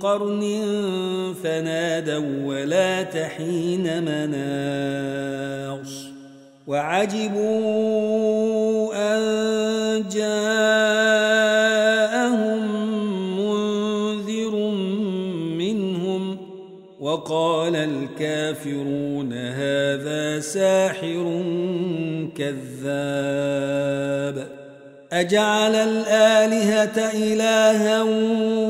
قرن فنادوا ولا تحين مناص وعجبوا أن جاءهم منذر منهم وقال الكافرون هذا ساحر كذاب أجعل الآلهة إلها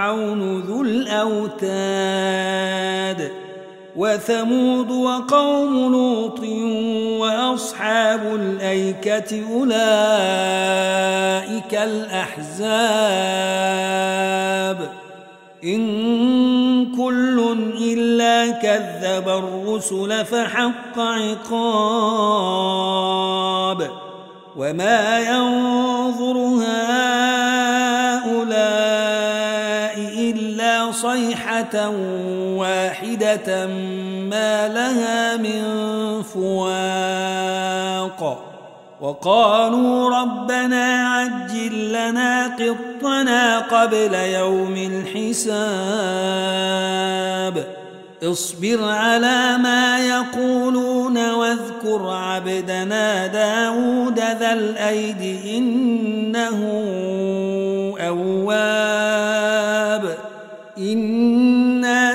وفرعون ذو الأوتاد وثمود وقوم لوط وأصحاب الأيكة أولئك الأحزاب. إن كل إلا كذب الرسل فحق عقاب وما ينظر واحدة ما لها من فواق. وقالوا ربنا عجل لنا قطنا قبل يوم الحساب. اصبر على ما يقولون واذكر عبدنا داود ذا الأيد إنه أواب.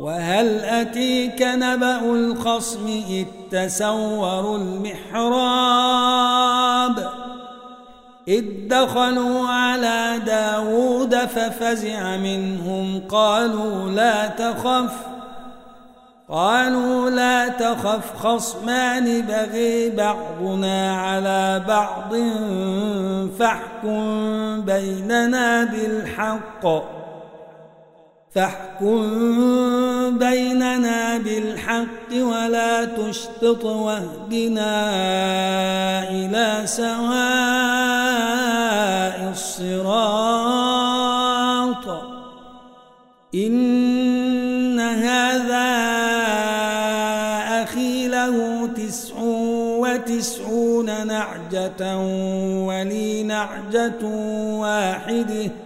وهل أتيك نبأ الخصم إذ تسوروا المحراب؟ إذ دخلوا على داود ففزع منهم قالوا لا تخف قالوا لا تخف خصمان بغي بعضنا على بعض فاحكم بيننا بالحق. فاحكم بيننا بالحق ولا تشتط واهدنا إلى سواء الصراط. إن هذا أخي له تسع وتسعون نعجة ولي نعجة واحدة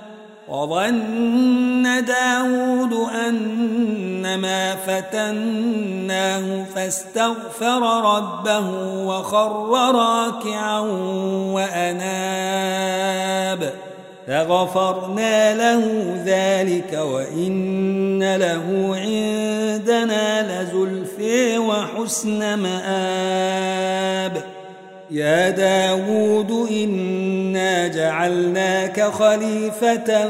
وظن داود أنما فتناه فاستغفر ربه وخر راكعا وأناب. فغفرنا له ذلك وإن له عندنا لزلفي وحسن مآب. يا داود إنا جعلناك خليفة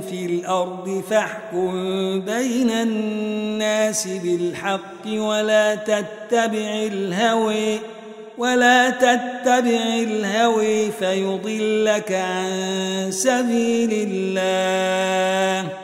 في الأرض فاحكم بين الناس بالحق ولا تتبع الهوي ولا تتبع الهوي فيضلك عن سبيل الله.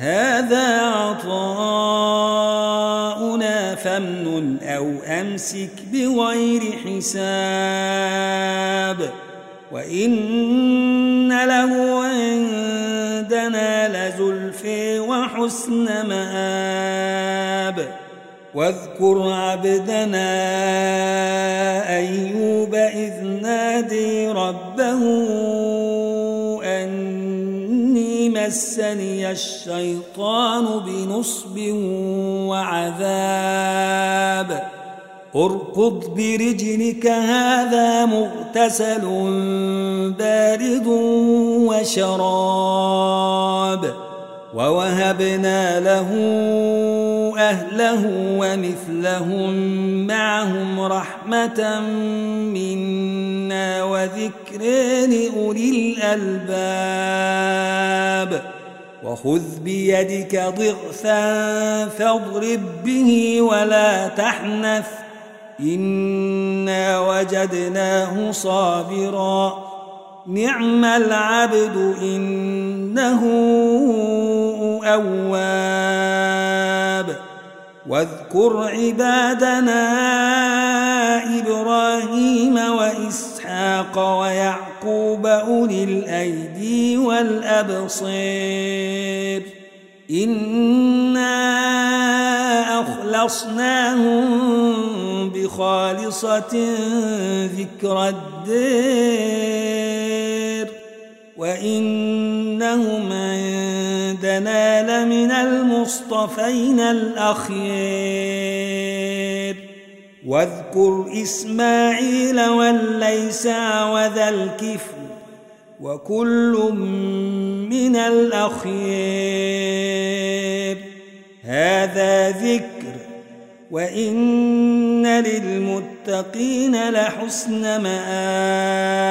هذا عطاؤنا فامنن أو أمسك بغير حساب. وإن له عندنا لزلفي وحسن مآب. واذكر عبدنا أيوب إذ نادي ربه مسني الشيطان بنصب وعذاب. اركض برجلك هذا مغتسل بارد وشراب. ووهبنا له أهله ومثلهم معهم رحمة منا وذكر لأولي الألباب. وخذ بيدك ضغثا فاضرب به ولا تحنث. إنا وجدناه صابرا. نعم العبد إنه أواب واذكر عبادنا إبراهيم وإسحاق ويعقوب أولي الأيدي والأبصير. إنا أخلصناهم بخالصة ذكر الدير. وإنهم عندنا لمن المصطفين الأخير. واذكر إسماعيل والليسع وذا الكفر وكل من الأخير. هذا ذكر وإن للمتقين لحسن مآب.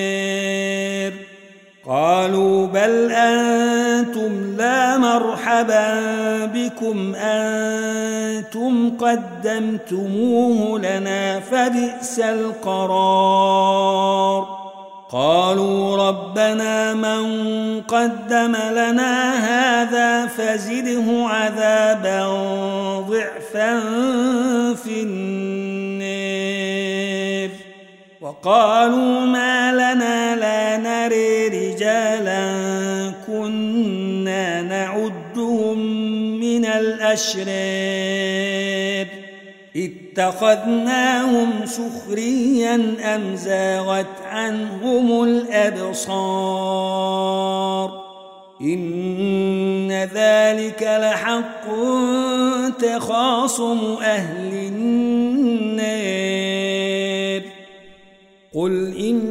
قالوا بل أنتم لا مرحبا بكم أنتم قدمتموه لنا فبئس القرار. قالوا ربنا من قدم لنا هذا فزده عذابا ضعفا في النير. وقالوا ما لنا لا نري رجالا كنا نعدهم من الأشرار. اتخذناهم سخريا أم زاغت عنهم الأبصار؟ إن ذلك لحق تخاصم أهل النار. قل إنما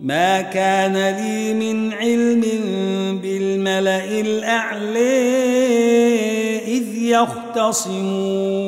ما كان لي من علم بالملأ الأعلى إذ يختصمون.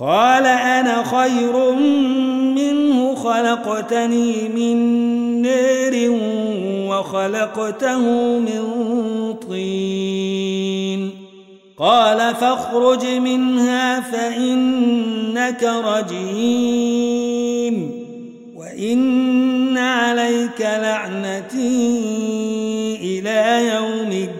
قال أنا خير منه خلقتني من نار وخلقته من طين. قال فاخرج منها فإنك رجيم وإن عليك لعنتي إلى يوم الدين.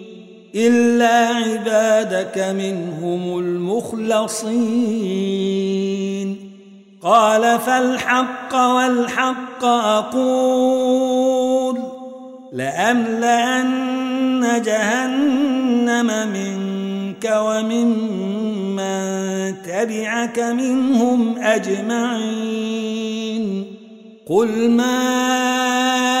إلا عبادك منهم المخلصين. قال فالحق والحق أقول لأملأن جهنم منك وممن تبعك منهم أجمعين. قل ما